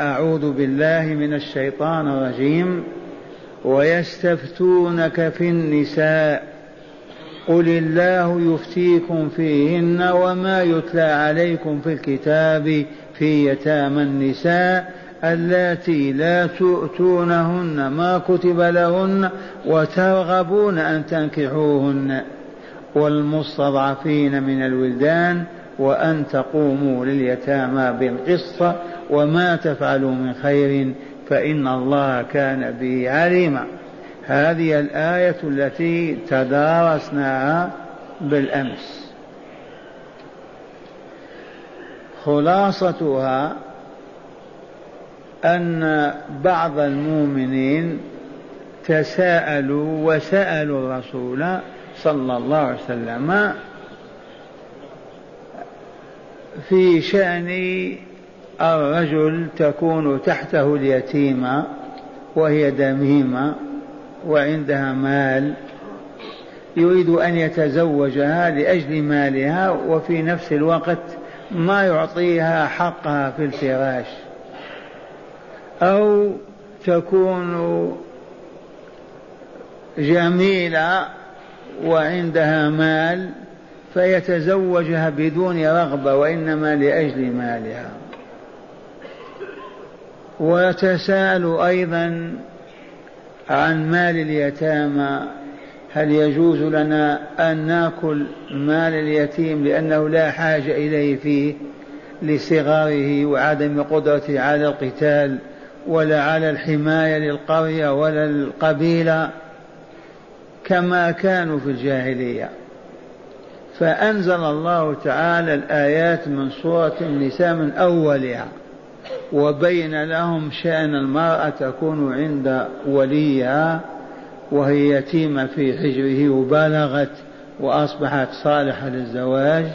أعوذ بالله من الشيطان الرجيم ويستفتونك في النساء قل الله يفتيكم فيهن وما يتلى عليكم في الكتاب في يتامى النساء اللاتي لا تؤتونهن ما كتب لهن وترغبون أن تنكحوهن والمستضعفين من الولدان وأن تقوموا لليتامى بالقسط وما تفعلوا من خير فإن الله كان به عليما. هذه الآية التي تدارسناها بالأمس. خلاصتها أن بعض المؤمنين تساءلوا وسألوا الرسول صلى الله عليه وسلم في شأن الرجل تكون تحته اليتيمة وهي دميمة وعندها مال يريد أن يتزوجها لأجل مالها وفي نفس الوقت ما يعطيها حقها في الفراش. أو تكون جميلة وعندها مال فيتزوجها بدون رغبة وإنما لأجل مالها. وتساءل أيضا عن مال اليتامى. هل يجوز لنا أن نأكل مال اليتيم لأنه لا حاجة إليه فيه لصغره وعدم قدرته على القتال ولا على الحماية للقرية ولا القبيلة كما كانوا في الجاهلية؟ فأنزل الله تعالى الآيات من سورة النساء من أولها وبين لهم شأن المرأة تكون عند وليها وهي يتيمة في حجره وبلغت وأصبحت صالحة للزواج.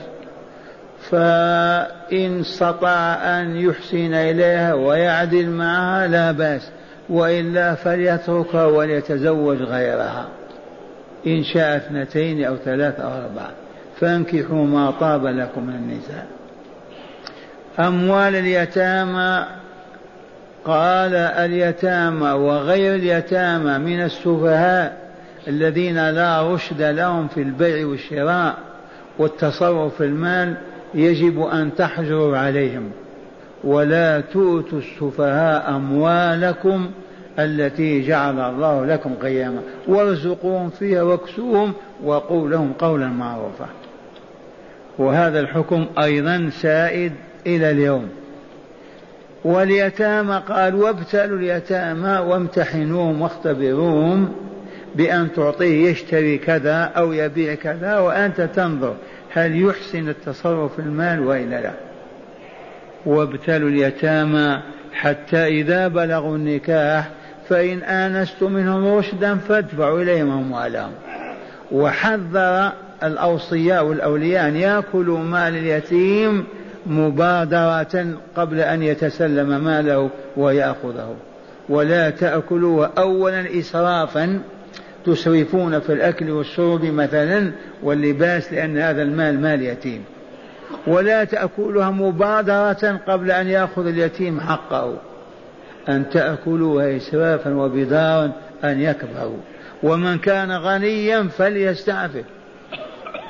فإن استطاع أن يحسن إليها ويعدل معها لا بأس وإلا فليتركها وليتزوج غيرها. إن شاء اثنتين أو ثلاث أو أربعة. فانكحوا ما طاب لكم من النساء. أموال اليتامى قال اليتامى وغير اليتامى من السفهاء الذين لا رشد لهم في البيع والشراء والتصرف في المال يجب أن تحجروا عليهم. ولا تؤتوا السفهاء أموالكم التي جعل الله لكم قياما. وارزقوهم فيها واكسوهم وقولوا لهم قولا معروفا. وهذا الحكم أيضا سائد إلى اليوم. واليتامى قال وابتلوا اليتامى وامتحنوهم واختبروهم بأن تعطيه يشتري كذا أو يبيع كذا وأنت تنظر هل يحسن التصرف في المال وإلا لا. وابتلوا اليتامى حتى إذا بلغوا النكاح فإن آنستم منهم رشدا فادفعوا إليهم أموالهم وحذر الأوصياء والأولياء أن يأكلوا مال اليتيم مبادرة قبل أن يتسلم ماله ويأخذه. ولا تأكلوه أولا إسرافا تسرفون في الأكل والشرب مثلا واللباس لأن هذا المال مال يتيم. ولا تأكلها مبادرة قبل أن يأخذ اليتيم حقه. أن تأكلوها إسرافا وبدارا أن يكبروا. ومن كان غنيا فليستعفف.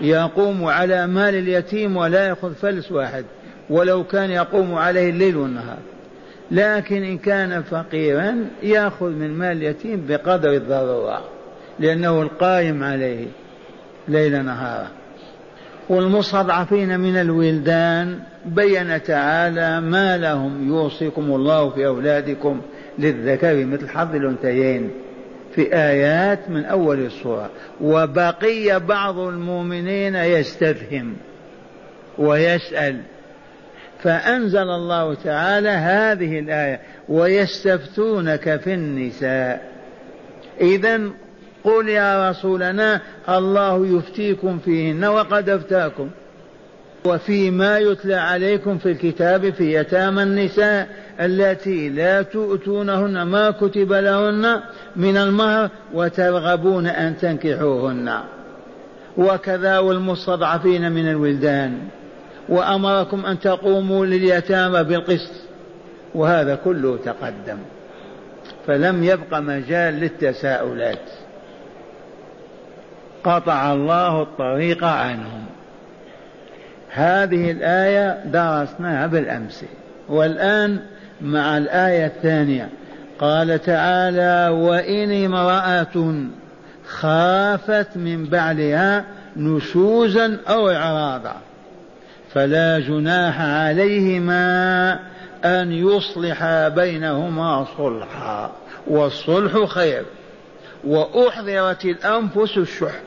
يقوم على مال اليتيم ولا يأخذ فلس واحد ولو كان يقوم عليه الليل والنهار. لكن إن كان فقيرا يأخذ من مال اليتيم بقدر الضرورة لأنه القائم عليه ليل نهارا والمستضعفين من الولدان بين تعالى ما لهم يوصيكم الله في أولادكم للذكر مثل حظ الأنثيين. في آيات من أول السورة. وبقي بعض المؤمنين يستفهم ويسأل. فأنزل الله تعالى هذه الآية ويستفتونك في النساء. إذا قل يا رسولنا الله يفتيكم فيهن وقد افتاكم. وفيما يتلى عليكم في الكتاب في يتامى النساء. التي لا تؤتونهن ما كتب لهن من المهر وترغبون أن تنكحوهن. وكذا والمستضعفين من الولدان. وأمركم أن تقوموا لليتامى بالقسط. وهذا كله تقدم. فلم يبق مجال للتساؤلات. قطع الله الطريق عنهم. هذه الآية درسناها بالأمس. والآن مع الآية الثانية. قال تعالى وإن امرأة خافت من بعلها نشوزا أو إعراضا فلا جناح عليهما أن يصلح بينهما صلحا. والصلح خير. وأحضرت الأنفس الشح.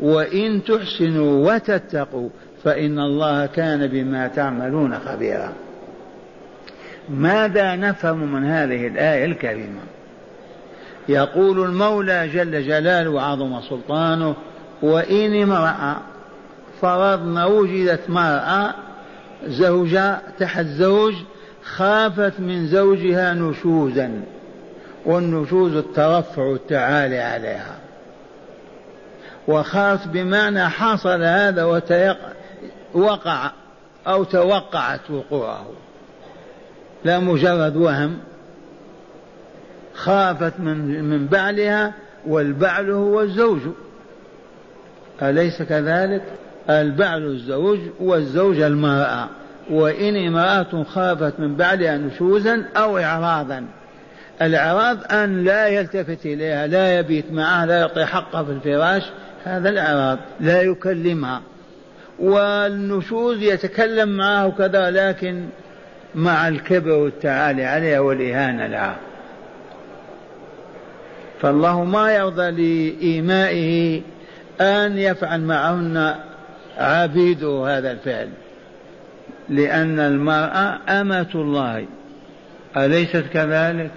وإن تحسنوا وتتقوا فإن الله كان بما تعملون خبيرا. ماذا نفهم من هذه الآية الكريمة؟ يقول المولى جل جلاله وعظم سلطانه وإن امرأة فرضنا وجدت مرأة زوجة تحت زوج خافت من زوجها نشوزا والنشوز الترفع والتعالي عليها. وخافت بمعنى حصل هذا وقع أو توقعت وقوعه. لا مجرد وهم خافت من من بعلها والبعل هو الزوج. أليس كذلك؟ البعل الزوج والزوج المرأة. وإن امرأة خافت من بعلها نشوزا أو إعراضا. الإعراض أن لا يلتفت إليها لا يبيت معها لا يعطي حقها في الفراش هذا الإعراض لا يكلمها. والنشوز يتكلم معه كذا لكن مع الكبر والتعالي عليها والإهانة لها. فالله ما يرضى لإيمائه أن يفعل معهن عبيده هذا الفعل لأن المرأة أمة الله أليست كذلك؟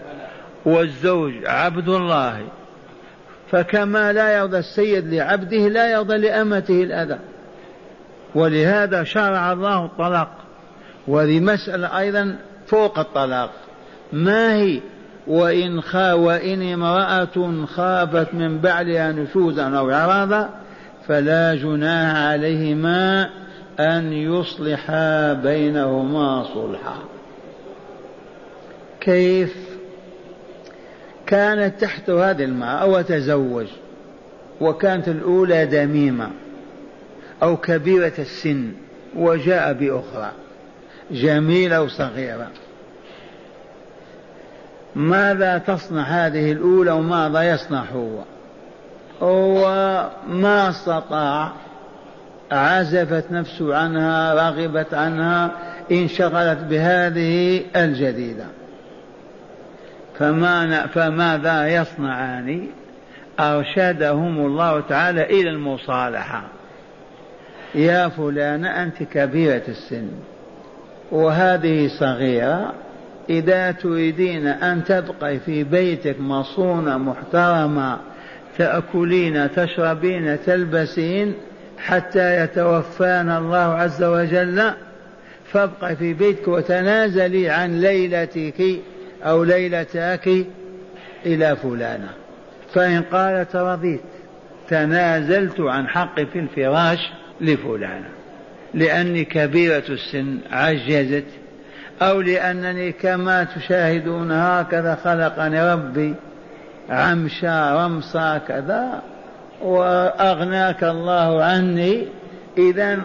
والزوج عبد الله. فكما لا يرضى السيد لعبده لا يرضى لأمته الأذى. ولهذا شرع الله الطلاق. وهذه مسألة أيضا فوق الطلاق. ما هي؟ وإن خا وإن امرأة خافت من بعلها نشوزا أو إعراضا فلا جناح عليهما أن يصلحا بينهما صلحا. كيف؟ كانت تحت هذه المرأة وتزوج وكانت الأولى دميمة أو كبيرة السن وجاء بأخرى. جميلة وصغيرة. ماذا تصنع هذه الأولى وماذا يصنع هو؟ هو ما استطاع عزفت نفسه عنها رغبت عنها انشغلت بهذه الجديدة. فما فماذا يصنعان؟ أرشدهم الله تعالى إلى المصالحة. يا فلان أنت كبيرة السن. وهذه صغيرة إذا تريدين أن تبقي في بيتك مصونة محترمة تأكلين تشربين تلبسين حتى يتوفانا الله عز وجل فابقي في بيتك وتنازلي عن ليلتك أو ليلتك إلى فلانة. فإن قالت رضيت تنازلت عن حقي في الفراش لفلانة. لأني كبيرة السن عجزت أو لأنني كما تشاهدون هكذا خلقني ربي عمشا رمصا كذا وأغناك الله عني. إذا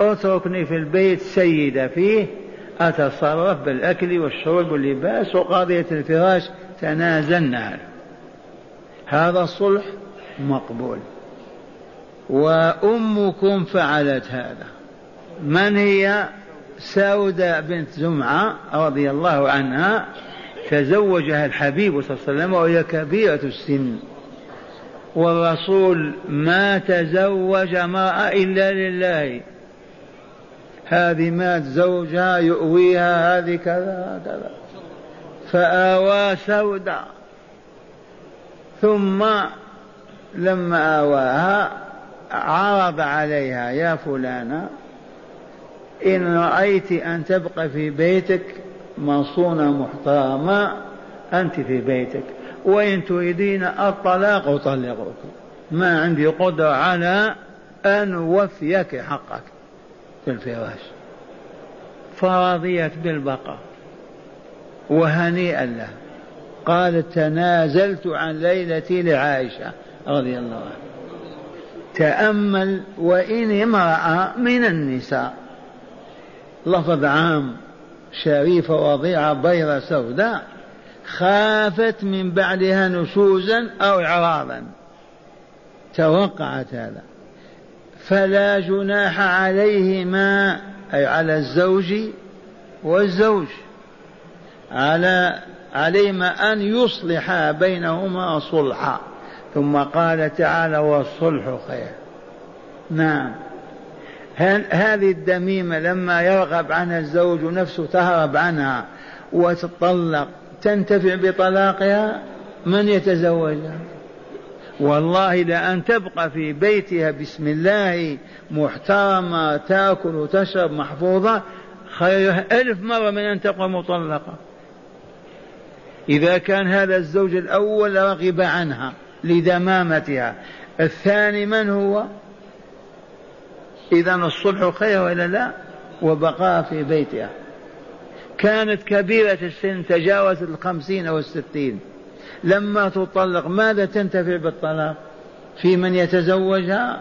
اتركني في البيت سيدة فيه أتصرف بالأكل والشرب واللباس وقضية الفراش تنازلنا هذا الصلح مقبول. وأمكم فعلت هذا. من هي؟ سودة بنت زمعة رضي الله عنها تزوجها الحبيب صلى الله عليه وسلم وهي كبيرة السن. والرسول ما تزوج امرأة إلا لله. هذه مات زوجها يؤويها هذه كذا كذا. فآوى سودة. ثم لما آواها عرض عليها يا فلانة إن رأيت أن تبقى في بيتك مصونة محترمة أنت في بيتك. وإن تريدين الطلاق أطلقك. ما عندي قدرة على أن أوفيك حقك في الفراش. فرضيت بالبقاء. وهنيئا له. قالت تنازلت عن ليلتي لعائشة رضي الله عنها. تأمل وإن امرأة من النساء. لفظ عام شريفة وضيعة بيضة سوداء خافت من بعدها نشوزا أو إعراضا. توقعت هذا. فلا جناح عليهما أي على الزوج والزوج على عليهما أن يصلحا بينهما صلحا. ثم قال تعالى والصلح خير. نعم. هذه الدميمة لما يرغب عنها الزوج نفسه تهرب عنها وتطلق تنتفع بطلاقها؟ من يتزوجها؟ والله لأن تبقى في بيتها بسم الله محترمة تأكل وتشرب محفوظة خير ألف مرة من أن تبقى مطلقة. إذا كان هذا الزوج الأول رغب عنها لدمامتها الثاني من هو؟ إذا الصلح خير وإلا لا؟ وبقاء في بيتها. كانت كبيرة السن تجاوزت الخمسين أو الستين. لما تطلق ماذا تنتفع بالطلاق؟ في من يتزوجها؟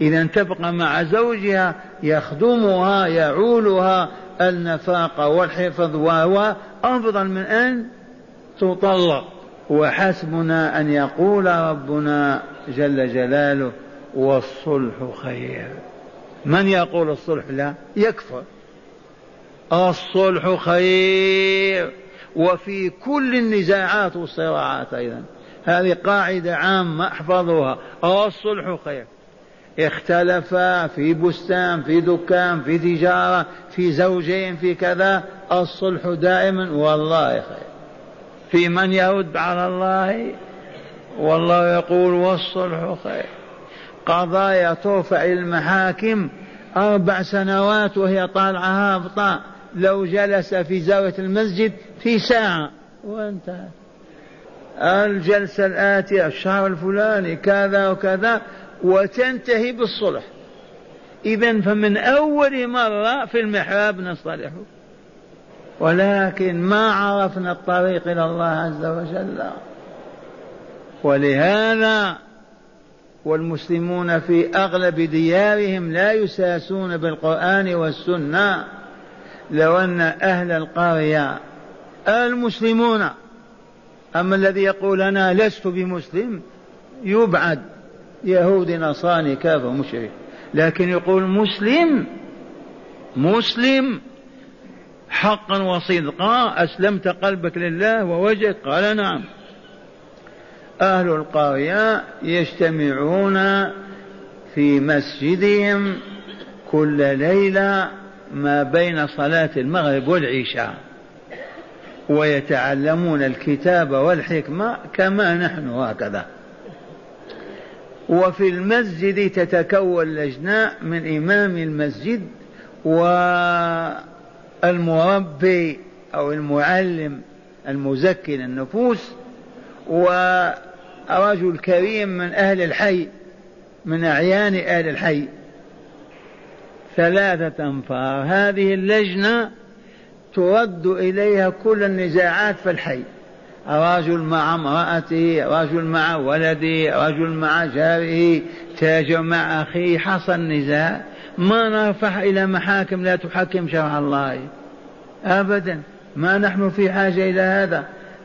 إذا تبقى مع زوجها يخدمها يعولها النفاق والحفظ و أفضل من أن تطلق. وحسبنا أن يقول ربنا جل جلاله والصلح خير. من يقول الصلح؟ لا يكفر. الصلح خير وفي كل النزاعات والصراعات أيضا. هذه قاعدة عامة أحفظوها. الصلح خير. اختلفا في بستان في دكان في تجارة في زوجين في كذا. الصلح دائما والله خير. في من يرد على الله؟ والله يقول والصلح خير. قضايا ترفع المحاكم أربع سنوات وهي طالعة هابطة. لو جلس في زاوية المسجد في ساعة. وانتهى الجلسة الآتية الشهر الفلاني كذا وكذا وتنتهي بالصلح. إذا فمن أول مرة في المحراب نصطلح. ولكن ما عرفنا الطريق إلى الله عز وجل. ولهذا والمسلمون في أغلب ديارهم لا يساسون بالقرآن والسنة. لو أن أهل القرية المسلمون أما الذي يقول أنا لست بمسلم يبعد يهودي نصراني كافر مشرك. لكن يقول مسلم مسلم حقا وصدقا أسلمت قلبك لله ووجهك قال نعم. أهل القرية يجتمعون في مسجدهم كل ليلة ما بين صلاة المغرب والعشاء ويتعلمون الكتاب والحكمة كما نحن هكذا. وفي المسجد تتكون لجنة من إمام المسجد والمربي أو المعلم المزكي النفوس ورجل كريم من أهل الحي من أعيان أهل الحي. ثلاثة أنفار. هذه اللجنة ترد إليها كل النزاعات في الحي. رجل مع امرأته رجل مع ولده رجل مع جاره. تاجر مع أخيه. حصل نزاع. ما نرفع إلى محاكم لا تحكم شرع الله. أبدا. ما نحن في حاجة إلى هذا.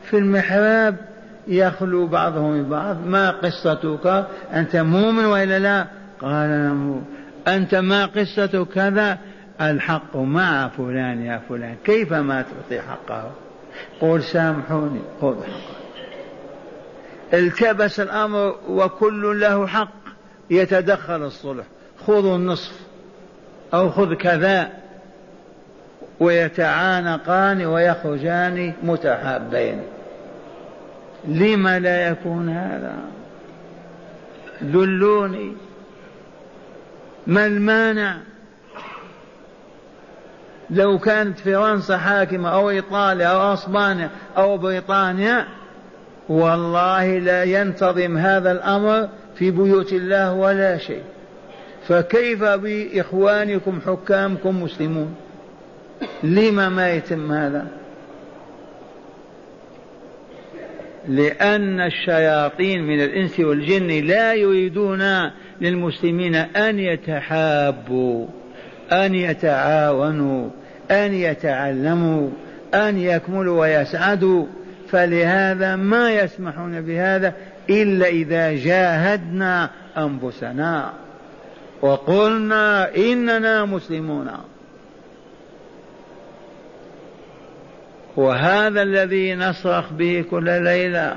في المحراب يخلو بعضهم ببعض. ما قصتك؟ أنت مؤمن وإلا لا؟ قال نعم أنت ما قصة كذا؟ الحق مع فلان يا فلان. كيف ما تعطي حقه؟ قول سامحوني. خذ حقه التبس الأمر وكل له حق. يتدخل الصلح. خذوا النصف أو خذ كذا. ويتعانقان ويخرجان متحابين. لما لا يكون هذا؟ دلوني ما المانع؟ لو كانت فرنسا حاكمة أو إيطاليا أو أسبانيا أو بريطانيا والله لا ينتظم هذا الأمر في بيوت الله ولا شيء. فكيف بإخوانكم حكامكم مسلمون؟ لما ما يتم هذا؟ لأن الشياطين من الإنس والجن لا يريدون للمسلمين أن يتحابوا أن يتعاونوا أن يتعلموا أن يكملوا ويسعدوا. فلهذا ما يسمحون بهذا إلا إذا جاهدنا أنفسنا وقلنا إننا مسلمون. وهذا الذي نصرخ به كل ليلة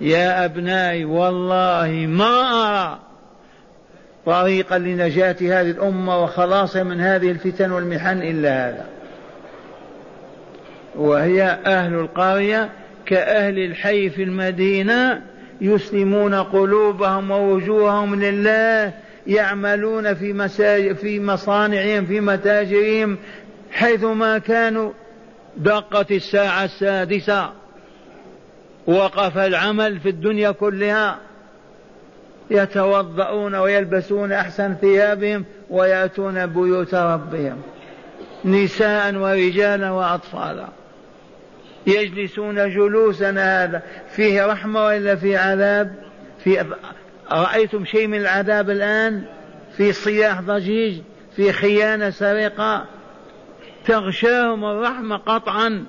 يا أبنائي والله ما أرى طريقا لنجاة هذه الأمة وخلاصها من هذه الفتن والمحن إلا هذا. وهي أهل القرية كأهل الحي في المدينة يسلمون قلوبهم ووجوههم لله يعملون في في مصانعهم في متاجرهم حيثما كانوا دقت الساعة السادسة. وقف العمل في الدنيا كلها. يتوضؤون ويلبسون أحسن ثيابهم ويأتون بيوت ربهم. نساء ورجالا وأطفالا. يجلسون جلوسنا هذا. فيه رحمة وإلا فيه عذاب؟ في رأيتم شيء من العذاب الآن؟ في صياح ضجيج؟ في خيانة سرقة؟ تغشاهم الرحمة قطعا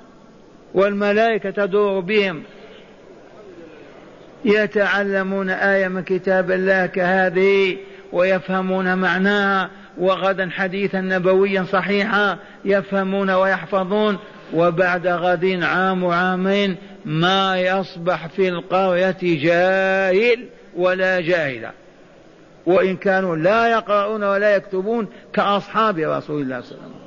والملائكة تدور بهم. يتعلمون آية من كتاب الله كهذه ويفهمون معناها وغدا حديثا نبويا صحيحا يفهمون ويحفظون. وبعد غد عام عامين ما يصبح في القرية جاهل ولا جاهلة وإن كانوا لا يقرؤون ولا يكتبون كأصحاب رسول الله صلى الله عليه وسلم.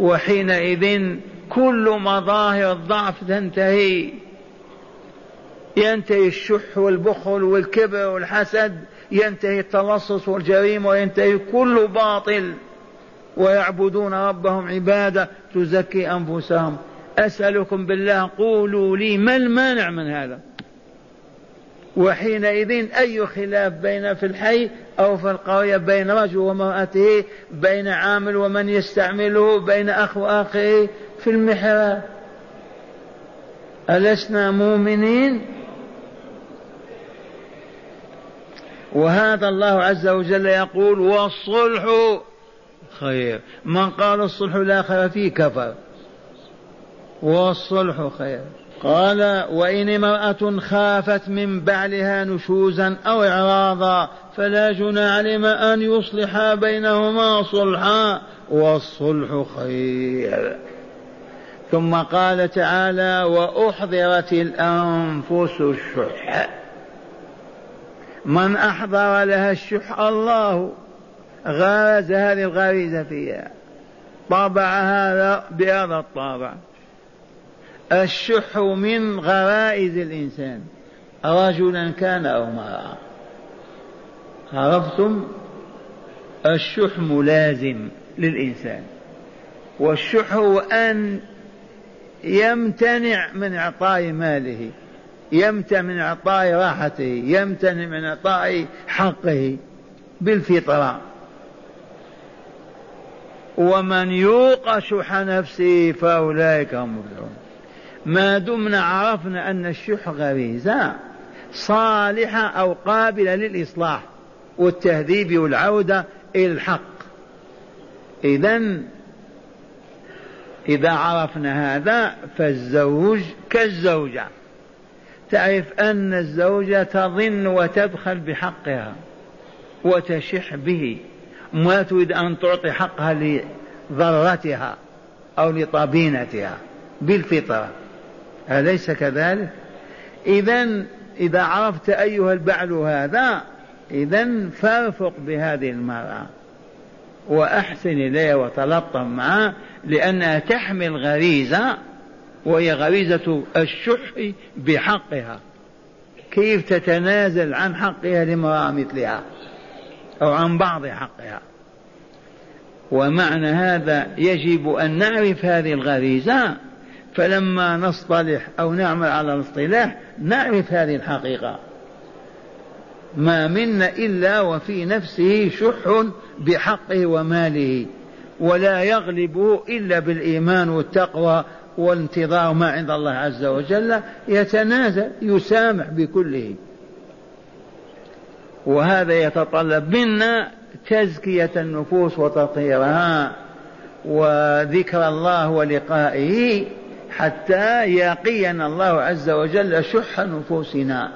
وحينئذ كل مظاهر الضعف تنتهي. ينتهي الشح والبخل والكبر والحسد ينتهي التلصص والجريمة وينتهي كل باطل. ويعبدون ربهم عبادة تزكي أنفسهم. أسألكم بالله قولوا لي ما المانع من هذا؟ وحينئذ أي خلاف بين في الحي أو في القرية بين رجل ومرأته بين عامل ومن يستعمله بين أخ وأخيه في المحراب. ألسنا مؤمنين؟ وهذا الله عز وجل يقول والصلح خير. من قال الصلح لا خير فيه كفر. والصلح خير. قال وإن امرأة خافت من بعلها نشوزا أو إعراضا فلا جنى عليهما أن يصلحا بينهما صلحا والصلح خير. ثم قال تعالى وأحضرت الأنفس الشح. من أحضر لها الشح الله غرز هذه الغريزة فيها. طبع هذا بهذا الطابع. الشح من غرائز الإنسان. رجلا كان أو امرأة عرفتم؟ الشح ملازم للإنسان. والشح هو أن يمتنع من إعطاء ماله يمتنع من إعطاء راحته يمتنع من إعطاء حقه بالفطرة. ومن يوق شح نفسه فأولئك هم المفلحون. ما دمنا عرفنا أن الشح غريزة صالحة أو قابلة للإصلاح والتهذيب والعودة إلى الحق. إذا إذا عرفنا هذا فالزوج كالزوجة. تعرف أن الزوجة تظن وتبخل بحقها وتشح به ما تريد أن تعطي حقها لضرتها أو لطبينتها بالفطرة. أليس كذلك؟ إذا إذا عرفت أيها البعل هذا إذا فارفق بهذه المرأة وأحسن إليها وتلطف معها لأنها تحمل غريزة وهي غريزة الشح بحقها. كيف تتنازل عن حقها لامرأة مثلها؟ أو عن بعض حقها. ومعنى هذا يجب أن نعرف هذه الغريزة فلما نصطلح أو نعمل على الاصطلاح نعرف هذه الحقيقة. ما منا إلا وفي نفسه شح بحقه وماله ولا يغلبه إلا بالإيمان والتقوى وانتظار ما عند الله عز وجل يتنازل يسامح بكله. وهذا يتطلب منا تزكية النفوس وتطهيرها وذكر الله ولقائه حتى يقينا الله عز وجل شح نفوسنا.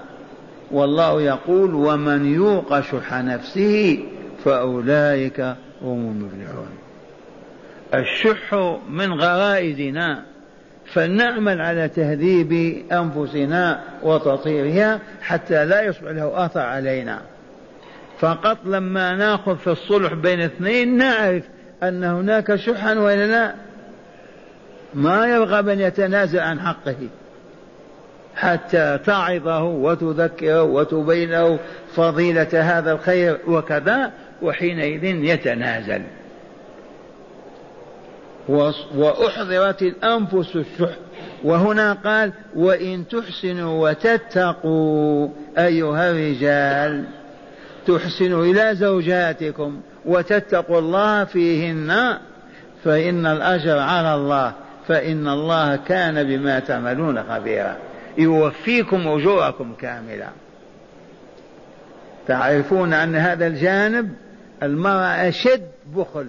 والله يقول ومن يوق شح نفسه فأولئك هم المفلحون. الشح من غرائزنا فلنعمل على تهذيب أنفسنا وتطهيرها حتى لا يصبح له أثر علينا. فقط لما نأخذ في الصلح بين اثنين نعرف أن هناك شحا ولا لا. ما يرغب أن يتنازل عن حقه حتى تعظه وتذكره وتبينه فضيلة هذا الخير وكذا وحينئذ يتنازل. وأحضرت الأنفس الشح وهنا قال وإن تحسنوا وتتقوا أيها الرجال تحسنوا إلى زوجاتكم وتتقوا الله فيهن فإن الأجر على الله. فإن الله كان بما تعملون خبيرا. يوفيكم أجوركم كاملة. تعرفون أن هذا الجانب المرأة أشد بخل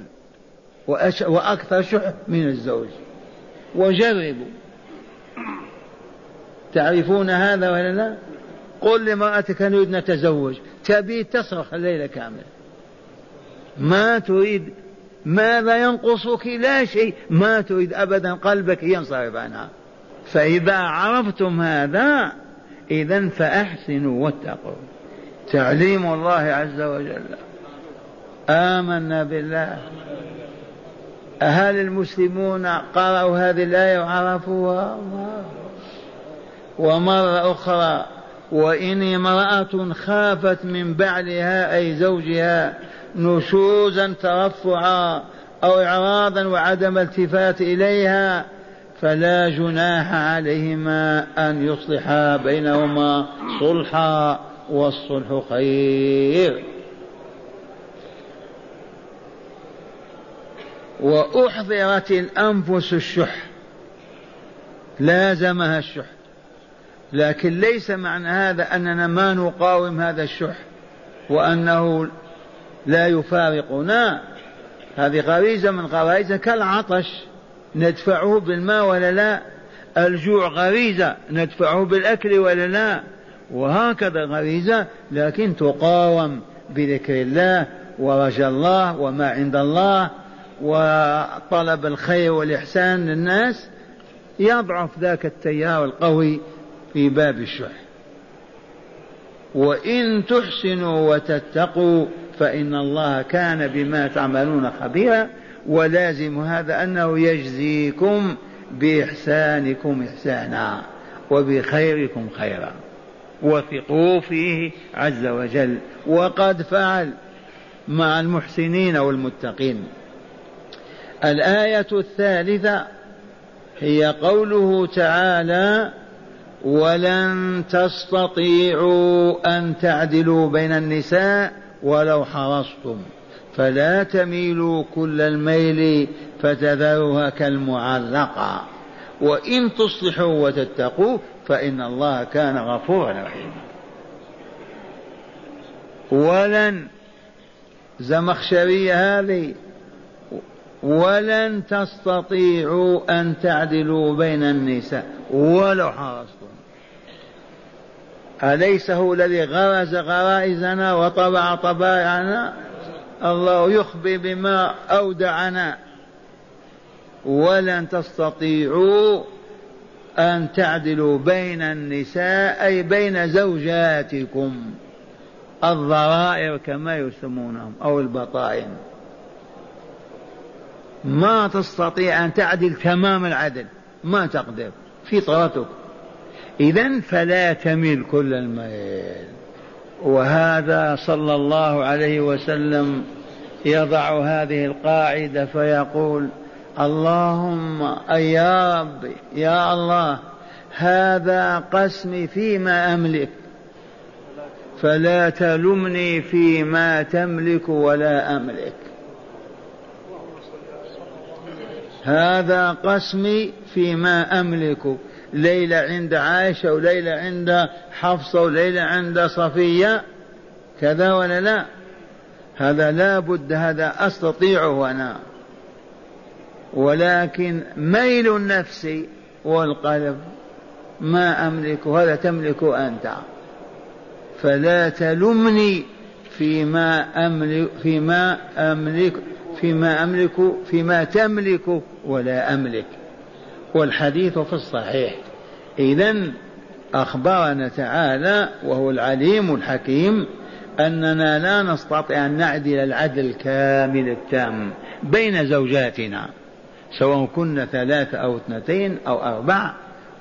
وأكثر شح من الزوج. وجربوا. تعرفون هذا ولا لا؟ قل لامرأتك نريد نتزوج تبي تصرخ الليلة كاملة. ما تريد ماذا ينقصك؟ لا شيء. ما تريد أبدا قلبك ينصرف عنها. فإذا عرفتم هذا إذا فأحسنوا واتقوا. تعليم الله عز وجل. آمنا بالله. هل المسلمون قرأوا هذه الآية وعرفوها؟ ومرة أخرى وإن امرأة خافت من بعلها أي زوجها نشوزا ترفعا أو إعراضا وعدم التفات إليها فلا جناح عليهما أن يصلحا بينهما صلحا والصلح خير. وأحضرت الأنفس الشح لازمها الشح. لكن ليس معنى هذا أننا ما نقاوم هذا الشح وأنه لا يفارقنا. هذه غريزة من غرائز كالعطش. ندفعه بالماء ولا لا؟ الجوع غريزة. ندفعه بالأكل ولا لا؟ وهكذا غريزة. لكن تقاوم بذكر الله ورجى الله وما عند الله. وطلب الخير والإحسان للناس. يضعف ذاك التيار القوي في باب الشح. وإن تحسنوا وتتقوا فإن الله كان بما تعملون خبيرا ولازم هذا أنه يجزيكم بإحسانكم إحسانا وبخيركم خيرا. وثقوا فيه عز وجل. وقد فعل مع المحسنين والمتقين. الآية الثالثة هي قوله تعالى ولن تستطيعوا أن تعدلوا بين النساء ولو حرصتم. فلا تميلوا كل الميل فتذروها كالمعلقة وإن تصلحوا وتتقوا فإن الله كان غفورا رحيما. ولن زمخشرية هذه ولن تستطيعوا أن تعدلوا بين النساء ولو حرصتم. أليس هو الذي غرز غرائزنا وطبع طبائعنا؟ الله يخبي بما أودعنا. ولن تستطيعوا أن تعدلوا بين النساء أي بين زوجاتكم. الضرائر كما يسمونهم أو البطائن. ما تستطيع أن تعدل تمام العدل. ما تقدر. فطرتك إذا فلا تميل كل الميل. وهذا صلى الله عليه وسلم يضع هذه القاعدة فيقول اللهم أي يا رب يا الله هذا قسمي فيما أملك فلا تلمني فيما تملك ولا أملك. هذا قسمي فيما أملك. ليلة عند عائشة وليلة عند حفصة وليلة عند صفية كذا ولا لا؟ هذا لا بد هذا أستطيعه أنا. ولكن ميل النفس والقلب ما أملك هذا تملك أنت. فلا تلمني فيما أملك فيما أملك فيما أملك فيما تملك ولا أملك. والحديث في الصحيح. إذا أخبرنا تعالى وهو العليم الحكيم أننا لا نستطيع أن نعدل العدل الكامل التام بين زوجاتنا سواء كنا ثلاثة أو اثنتين أو أربع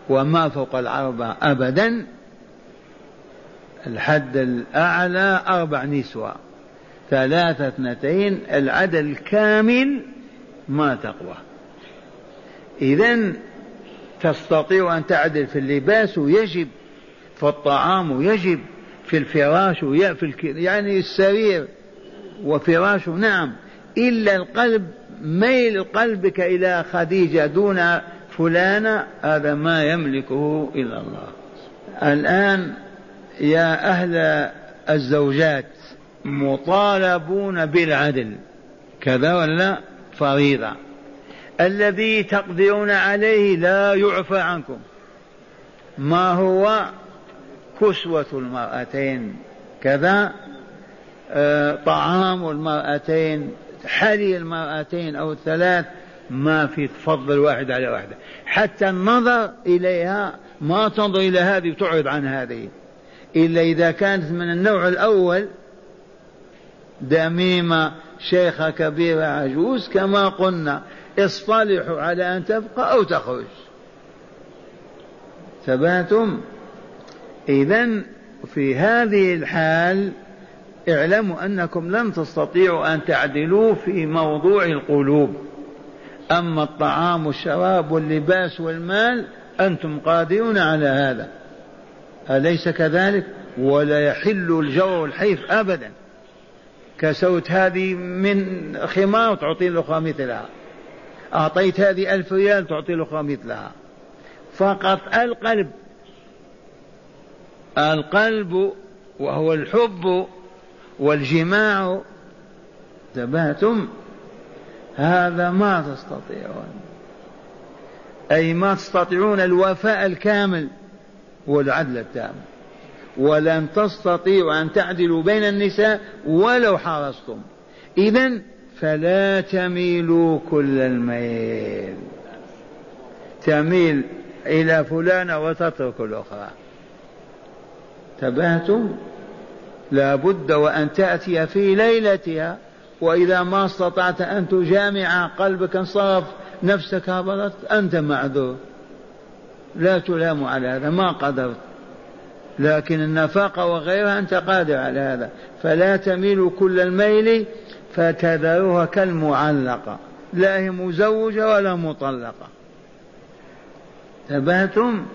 وما فوق الأربع أبدا. الحد الأعلى أربع نسوة. ثلاثة اثنتين العدد الكامل ما تقوى. إذا تستطيع أن تعدل في اللباس ويجب في الطعام ويجب في الفراش في يعني السرير وفراشه نعم. إلا القلب ميل قلبك إلى خديجة دون فلانة هذا ما يملكه إلا الله. الآن يا أهل الزوجات مطالبون بالعدل كذا ولا فريضة. الذي تقدرون عليه لا يعفى عنكم. ما هو كسوة المرأتين؟ كذا آه طعام المرأتين حلي المرأتين أو الثلاث ما في تفضل واحد على واحدة حتى النظر إليها ما تنظر إلى هذه وتعرض عن هذه. إلا إذا كانت من النوع الأول دميمة شيخة كبيرة عجوز كما قلنا. اصطلحوا على أن تبقى أو تخرج. ثباتم. إذا في هذه الحال اعلموا أنكم لن تستطيعوا أن تعدلوا في موضوع القلوب. أما الطعام والشراب واللباس والمال أنتم قادرون على هذا. أليس كذلك؟ ولا يحل الجو والحيف أبدا. كسوت هذه من خمار تعطي الأخرى مثلها. أعطيت هذه ألف ريال تعطي الأخرى مثلها. فقط القلب. القلب وهو الحب والجماع انتبهتم هذا ما تستطيعون. أي ما تستطيعون الوفاء الكامل والعدل التام. ولن تستطيعوا أن تعدلوا بين النساء ولو حرصتم. إذا فلا تميلوا كل الميل. تميل إلى فلانة وتترك الأخرى. تبهتم لا بد وأن تأتي في ليلتها وإذا ما استطعت أن تجامع قلبك انصرف نفسك هبطت أنت معذور. لا تلام على هذا ما قدرت. لكن النفقة وغيرها أنت قادر على هذا. فلا تميل كل الميل فتذروها كالمعلقة لا هي مزوجة ولا مطلقة. تبهتم؟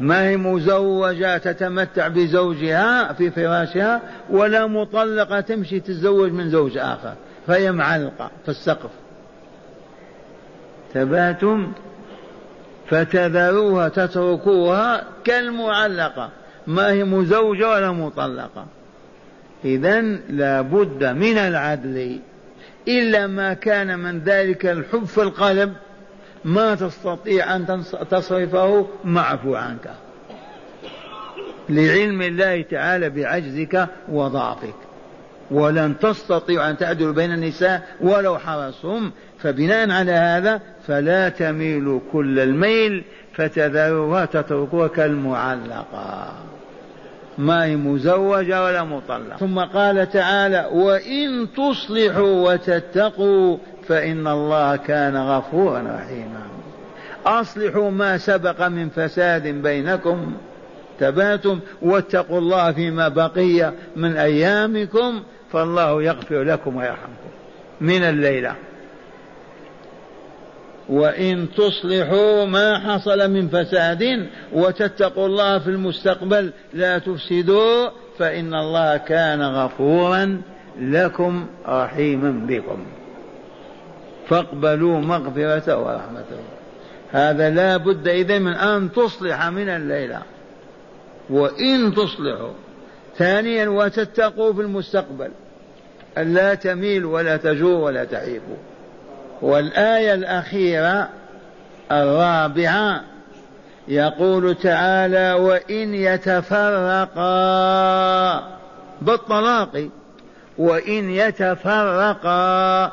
ما هي مزوجة تتمتع بزوجها في فراشها ولا مطلقة تمشي تتزوج من زوج آخر فهي معلقة في السقف. تبهتم؟ فتذروها تتركوها كالمعلقة ما هي مزوجة ولا مطلقة. إذا لا بد من العدل. إلا ما كان من ذلك الحب في القلب ما تستطيع أن تصرفه معفو عنك. لعلم الله تعالى بعجزك وضعفك. ولن تستطيع أن تعدل بين النساء ولو حرصهم فبناء على هذا فلا تميلوا كل الميل فتذروها تتركوها كالمعلقة ما هي مزوجة ولا مطلقة. ثم قال تعالى وإن تصلحوا وتتقوا فإن الله كان غفورا رحيما. أصلحوا ما سبق من فساد بينكم. تباتم واتقوا الله فيما بقي من أيامكم فالله يغفر لكم ويرحمكم. من الليلة. وإن تصلحوا ما حصل من فساد وتتقوا الله في المستقبل لا تفسدوا فإن الله كان غفورا لكم رحيما بكم. فاقبلوا مغفرته ورحمته هذا لا بد إذا من أن تصلح من الليلة وإن تصلحوا ثانيا وتتقوا في المستقبل. ألا تميل ولا تجور ولا تعيبوا. والآية الأخيرة الرابعة يقول تعالى وإن يتفرقا بالطلاق وإن يتفرقا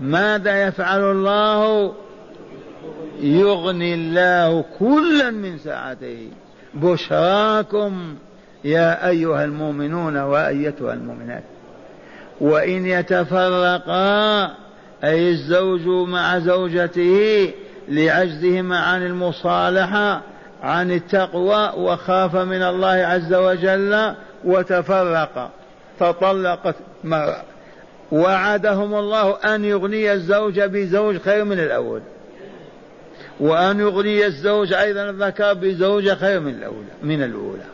ماذا يفعل الله؟ يغني الله كلا من سعته بشراكم يا أيها المؤمنون وأيتها المؤمنات. وإن يتفرقا أي الزوج مع زوجته لعجزهما عن المصالحة عن التقوى وخاف من الله عز وجل وتفرقا تطلقت مرة وعدهم الله أن يغني الزوج بزوج خير من الأول وأن يغني الزوج أيضا الذكر بزوجة خير من الأولى من الأولى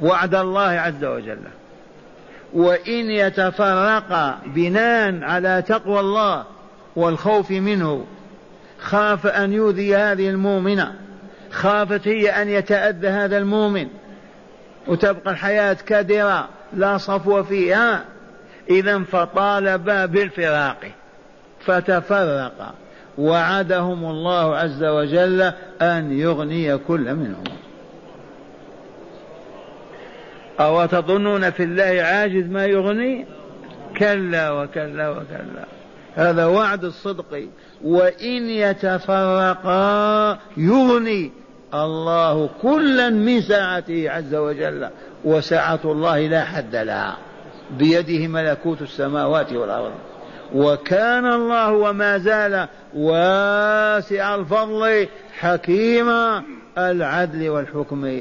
وعد الله عز وجل. وإن يتفرقا بناء على تقوى الله والخوف منه. خاف أن يؤذي هذه المؤمنة. خافت هي أن يتأذى هذا المؤمن. وتبقى الحياة كدرة لا صفو فيها. إذا فطالبا بالفراق. فتفرقا وعدهم الله عز وجل أن يغني كل منهم. أو تظنون في الله عاجز ما يغني؟ كلا وكلا وكلا. هذا وعد الصدق. وإن يتفرقا يغني الله كلا من ساعته عز وجل وسعة الله لا حد لها. بيده ملكوت السماوات والأرض. وكان الله وما زال واسع الفضل حكيم العدل والحكم.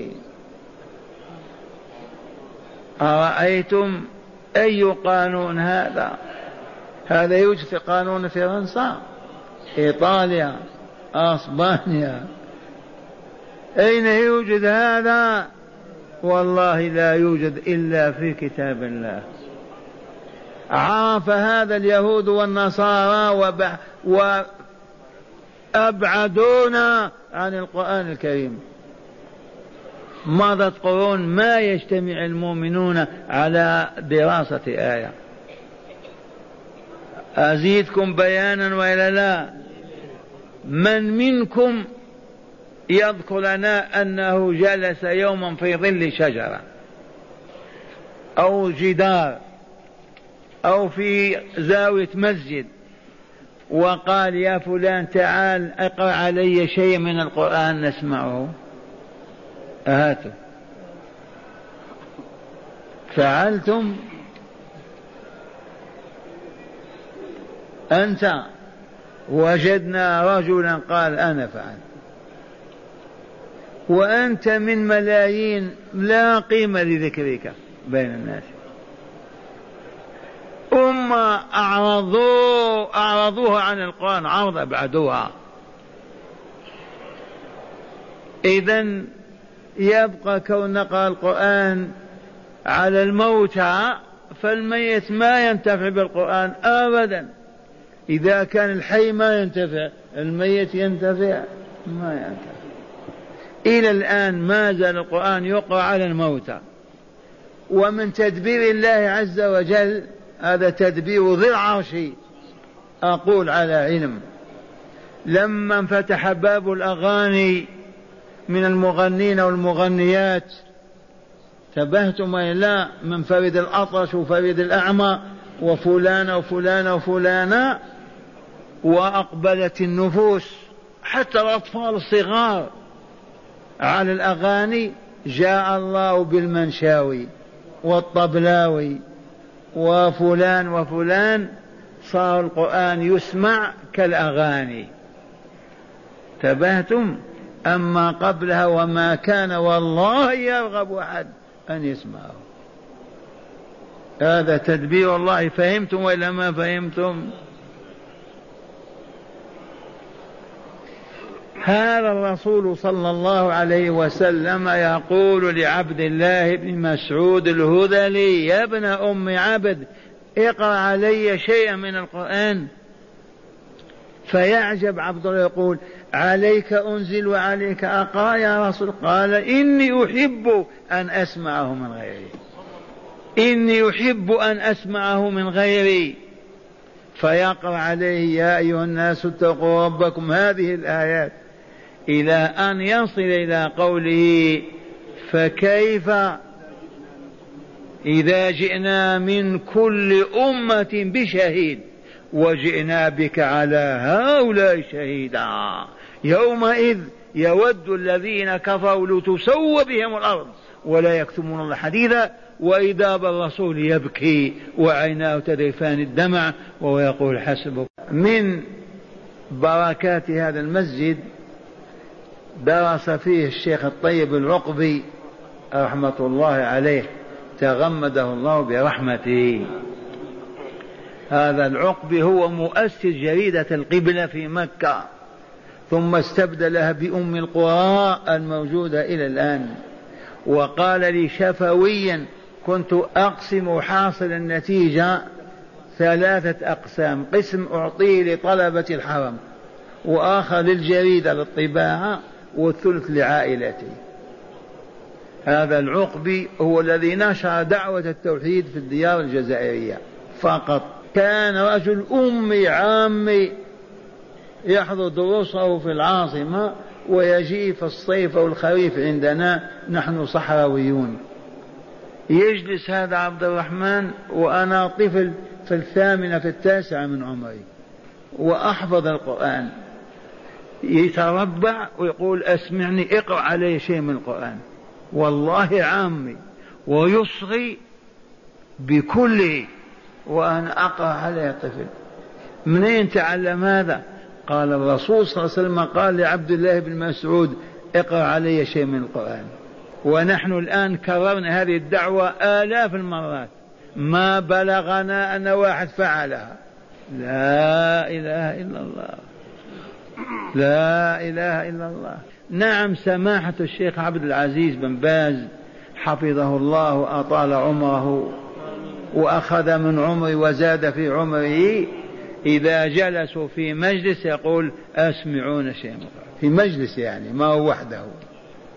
أرأيتم أي قانون هذا؟ هذا يوجد في قانون فرنسا إيطاليا أسبانيا. أين يوجد هذا؟ والله لا يوجد إلا في كتاب الله. عرف هذا اليهود والنصارى وب... وأبعدونا عن القرآن الكريم. مضت قرون ما يجتمع المؤمنون على دراسة آية. أزيدكم بيانا وإلا لا. من منكم يذكر لنا أنه جلس يوما في ظل شجرة أو جدار أو في زاوية مسجد وقال يا فلان تعال اقرأ علي شيء من القرآن نسمعه. هاتوا فعلتم أنت وجدنا رجلا قال أنا فعلت وأنت من ملايين لا قيمة لذكرك بين الناس. أمة أعرضوا أعرضوها عن القرآن عرض أبعدوها إذا يبقى كون نقرأ القرآن على الموتى فالميت ما ينتفع بالقرآن أبدا. إذا كان الحي ما ينتفع الميت ينتفع ما ينتفع. إلى الآن ما زال القرآن يقرأ على الموتى. ومن تدبير الله عز وجل هذا تدبير ذي العرش. أقول على علم. لما انفتح باب الأغاني من المغنين والمغنيات تبهتم لا من فريد الأطرش وفريد الأعمى وفلانة وفلانة وفلانة وأقبلت النفوس حتى الأطفال الصغار على الأغاني جاء الله بالمنشاوي والطبلاوي وفلان وفلان صار القرآن يسمع كالأغاني. تبهتم أما قبلها وما كان والله يرغب أحد أن يسمعه. هذا تدبير الله فهمتم ولا ما فهمتم؟ هذا الرسول صلى الله عليه وسلم يقول لعبد الله بن مسعود الهذلي يا ابن أم عبد اقرأ علي شيئا من القرآن. فيعجب عبد الله يقول عليك أنزل وعليك أقرأ يا رسول. قال إني أحب أن أسمعه من غيري. إني أحب أن أسمعه من غيري. فيقرأ عليه يا أيها الناس اتقوا ربكم هذه الآيات إلى أن يصل إلى قوله فكيف إذا جئنا من كل أمة بشهيد وجئنا بك على هؤلاء شهيدا. يومئذ يود الذين كفروا لتسوى بهم الأرض ولا يكتمون الله حديثا وإذا بالرسول يبكي وعيناه تذرفان الدمع وهو يقول حسبك. من بركات هذا المسجد درس فيه الشيخ الطيب العقبي رحمة الله عليه تغمده الله برحمته. هذا العقبي هو مؤسس جريدة القبلة في مكة ثم استبدلها بأم القرى الموجودة إلى الآن. وقال لي شفويا كنت أقسم حاصل النتيجة ثلاثة أقسام. قسم أعطيه لطلبة الحرم وآخر للجريدة للطباعة. والثلث لعائلتي هذا العقبي هو الذي نشر دعوة التوحيد في الديار الجزائرية. فقط كان رجل أمي عامي يحضر دروسه في العاصمة ويجيء في الصيف أو الخريف عندنا نحن صحراويون. يجلس هذا عبد الرحمن وأنا طفل في الثامنة في التاسعة من عمري. وأحفظ القرآن. يتربع ويقول أسمعني اقرأ علي شيء من القرآن. والله عامي ويصغي بكله وأنا أقرأ عليه طفل. منين تعلم هذا؟ قال الرسول صلى الله عليه وسلم قال لعبد الله بن مسعود اقرأ علي شيء من القرآن. ونحن الآن كررنا هذه الدعوة آلاف المرات. ما بلغنا أن واحد فعلها. لا إله إلا الله. لا إله إلا الله. نعم سماحة الشيخ عبد العزيز بن باز حفظه الله وأطال عمره وأخذ من عمري وزاد في عمره إذا جلسوا في مجلس يقول أسمعون شيئا في مجلس يعني ما هو وحده.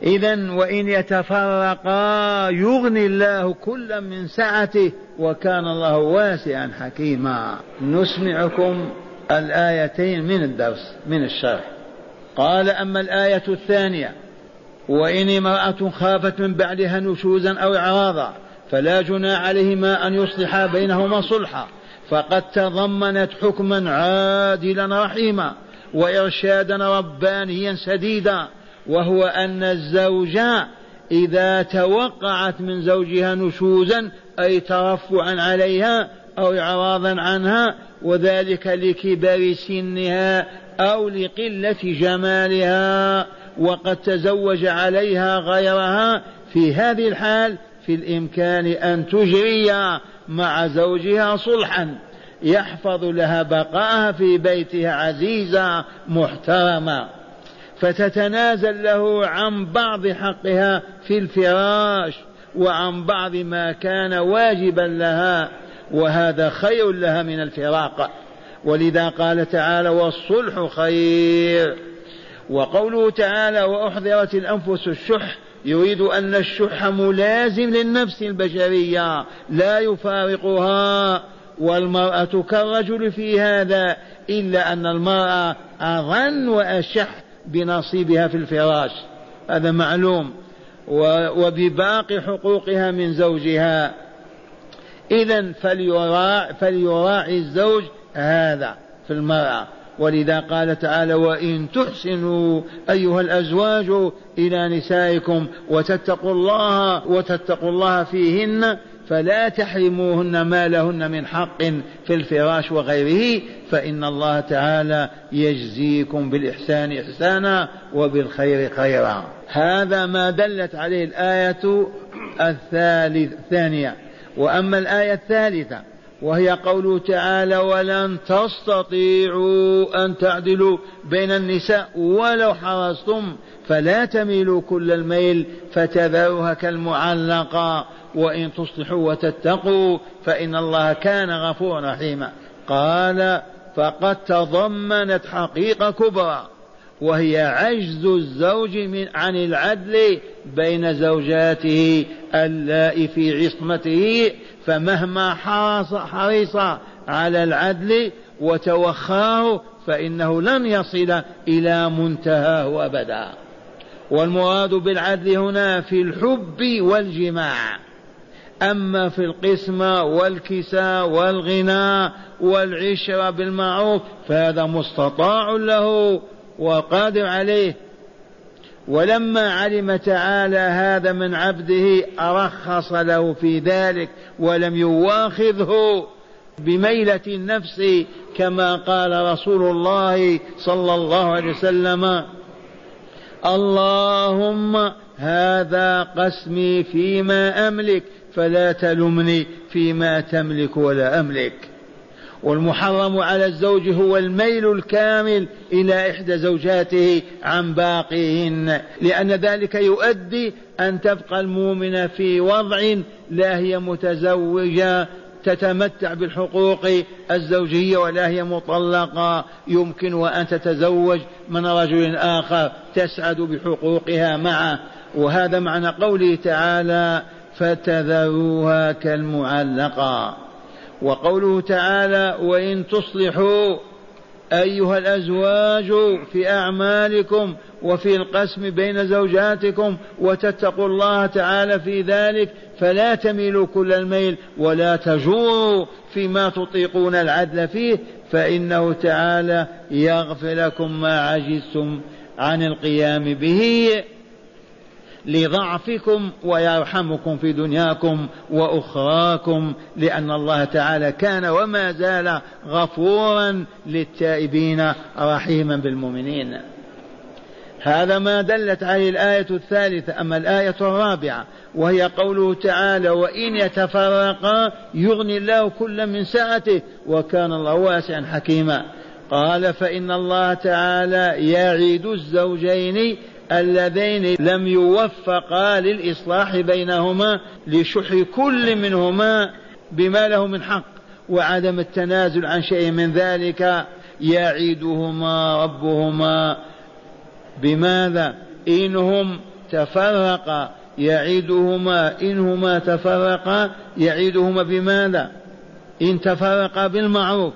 إذا وإن يتفرقا يغني الله كلا من سعته وكان الله واسعا حكيما. نسمعكم. الآيتين من الدرس من الشرح. قال أما الآية الثانية وإن امرأة خافت من بعدها نشوزا أو إعراضا فلا جنى عليهما أن يصلحا بينهما صلحا فقد تضمنت حكما عادلا رحيما وإرشادا ربانيا سديدا وهو أن الزوج إذا توقعت من زوجها نشوزا أي ترفعا عليها أو إعراضا عنها وذلك لكبر سنها أو لقلة جمالها وقد تزوج عليها غيرها في هذه الحال في الإمكان أن تجري مع زوجها صلحا يحفظ لها بقاءها في بيتها عزيزة محترمة. فتتنازل له عن بعض حقها في الفراش وعن بعض ما كان واجبا لها وهذا خير لها من الفراق. ولذا قال تعالى والصلح خير. وقوله تعالى وأحضرت الأنفس الشح يريد أن الشح ملازم للنفس البشرية لا يفارقها. والمرأة كالرجل في هذا إلا أن المرأة اظن وأشح بنصيبها في الفراش. هذا معلوم. وبباقي حقوقها من زوجها. إذا فليراعي, فليراعي الزوج هذا في المرأة. ولذا قال تعالى وإن تحسنوا أيها الأزواج إلى نسائكم وتتقوا الله وتتقوا الله فيهن فلا تحرموهن ما لهن من حق في الفراش وغيره فإن الله تعالى يجزيكم بالإحسان إحسانا وبالخير خيرا. هذا ما دلت عليه الآية الثالث الثانية. وأما الآية الثالثة وهي قوله تعالى ولن تستطيعوا أن تعدلوا بين النساء ولو حرصتم فلا تميلوا كل الميل فتذروها كالمعلقة وإن تصلحوا وتتقوا فإن الله كان غفورا رحيما قال فقد تضمنت حقيقة كبرى وهي عجز الزوج من عن العدل بين زوجاته اللائي في عصمته فمهما حرص على العدل وتوخاه فإنه لن يصل إلى منتهاه أبدا. والمراد بالعدل هنا في الحب والجماع. أما في القسمة والكساء والغنى والعشرة بالمعروف فهذا مستطاع له وقادر عليه. ولما علم تعالى هذا من عبده أرخص له في ذلك ولم يواخذه بميلة النفس كما قال رسول الله صلى الله عليه وسلم. اللهم هذا قسمي فيما أملك فلا تلمني فيما تملك ولا أملك. والمحرم على الزوج هو الميل الكامل إلى إحدى زوجاته عن باقيهن لأن ذلك يؤدي أن تبقى المؤمنة في وضع لا هي متزوجة تتمتع بالحقوق الزوجية ولا هي مطلقة. يمكن أن تتزوج من رجل آخر تسعد بحقوقها معه. وهذا معنى قوله تعالى فتذروها كالمعلقة وقوله تعالى وإن تصلحوا أيها الأزواج في أعمالكم وفي القسم بين زوجاتكم وتتقوا الله تعالى في ذلك فلا تميلوا كل الميل ولا تجوروا فيما تطيقون العدل فيه فإنه تعالى يغفر لكم ما عجزتم عن القيام به. لضعفكم ويرحمكم في دنياكم وأخراكم لأن الله تعالى كان وما زال غفورا للتائبين رحيما بالمؤمنين. هذا ما دلت عليه الآية الثالثة أما الآية الرابعة وهي قوله تعالى وإن يتفرقا يغني الله كل من سعته وكان الله واسعا حكيما قال فإن الله تعالى يعيد الزوجين اللذين لم يوفقا للإصلاح بينهما لشح كل منهما بما له من حق وعدم التنازل عن شيء من ذلك يعيدهما ربهما. بماذا؟ إنهم تفرقا. يعيدهما. إنهما تفرقا. يعيدهما بماذا؟ إن تفرقا بالمعروف.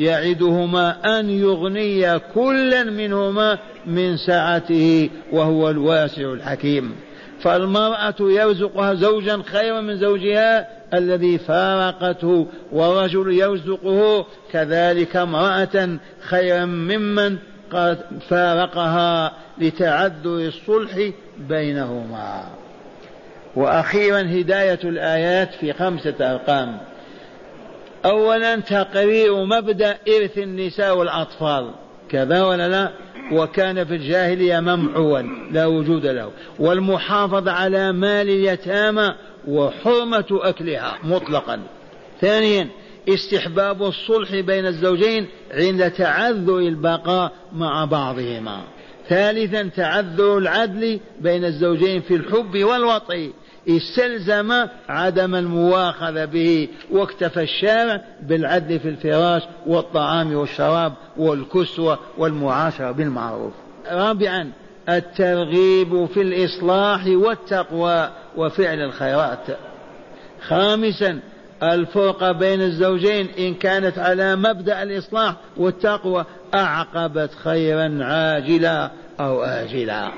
يعدهما أن يغني كلا منهما من سعته وهو الواسع الحكيم. فالمرأة يرزقها زوجا خيرا من زوجها الذي فارقته ورجل يرزقه كذلك امرأة خيرا ممن قد فارقها لتعذر الصلح بينهما. وأخيرا هداية الآيات في خمسة أرقام. أولا تقرير مبدأ إرث النساء والأطفال. كذا ولا لا؟ وكان في الجاهلية ممحوا لا وجود له. والمحافظة على مال اليتامى وحرمة أكلها مطلقا. ثانيا استحباب الصلح بين الزوجين عند تعذر البقاء مع بعضهما. ثالثا تعذر العدل بين الزوجين في الحب والوطي استلزم عدم المواخذة به واكتفى الشارع بالعدل في الفراش والطعام والشراب والكسوة والمعاشرة بالمعروف. رابعا الترغيب في الإصلاح والتقوى وفعل الخيرات. خامسا الفرقة بين الزوجين إن كانت على مبدأ الإصلاح والتقوى أعقبت خيرا عاجلا أو آجلا.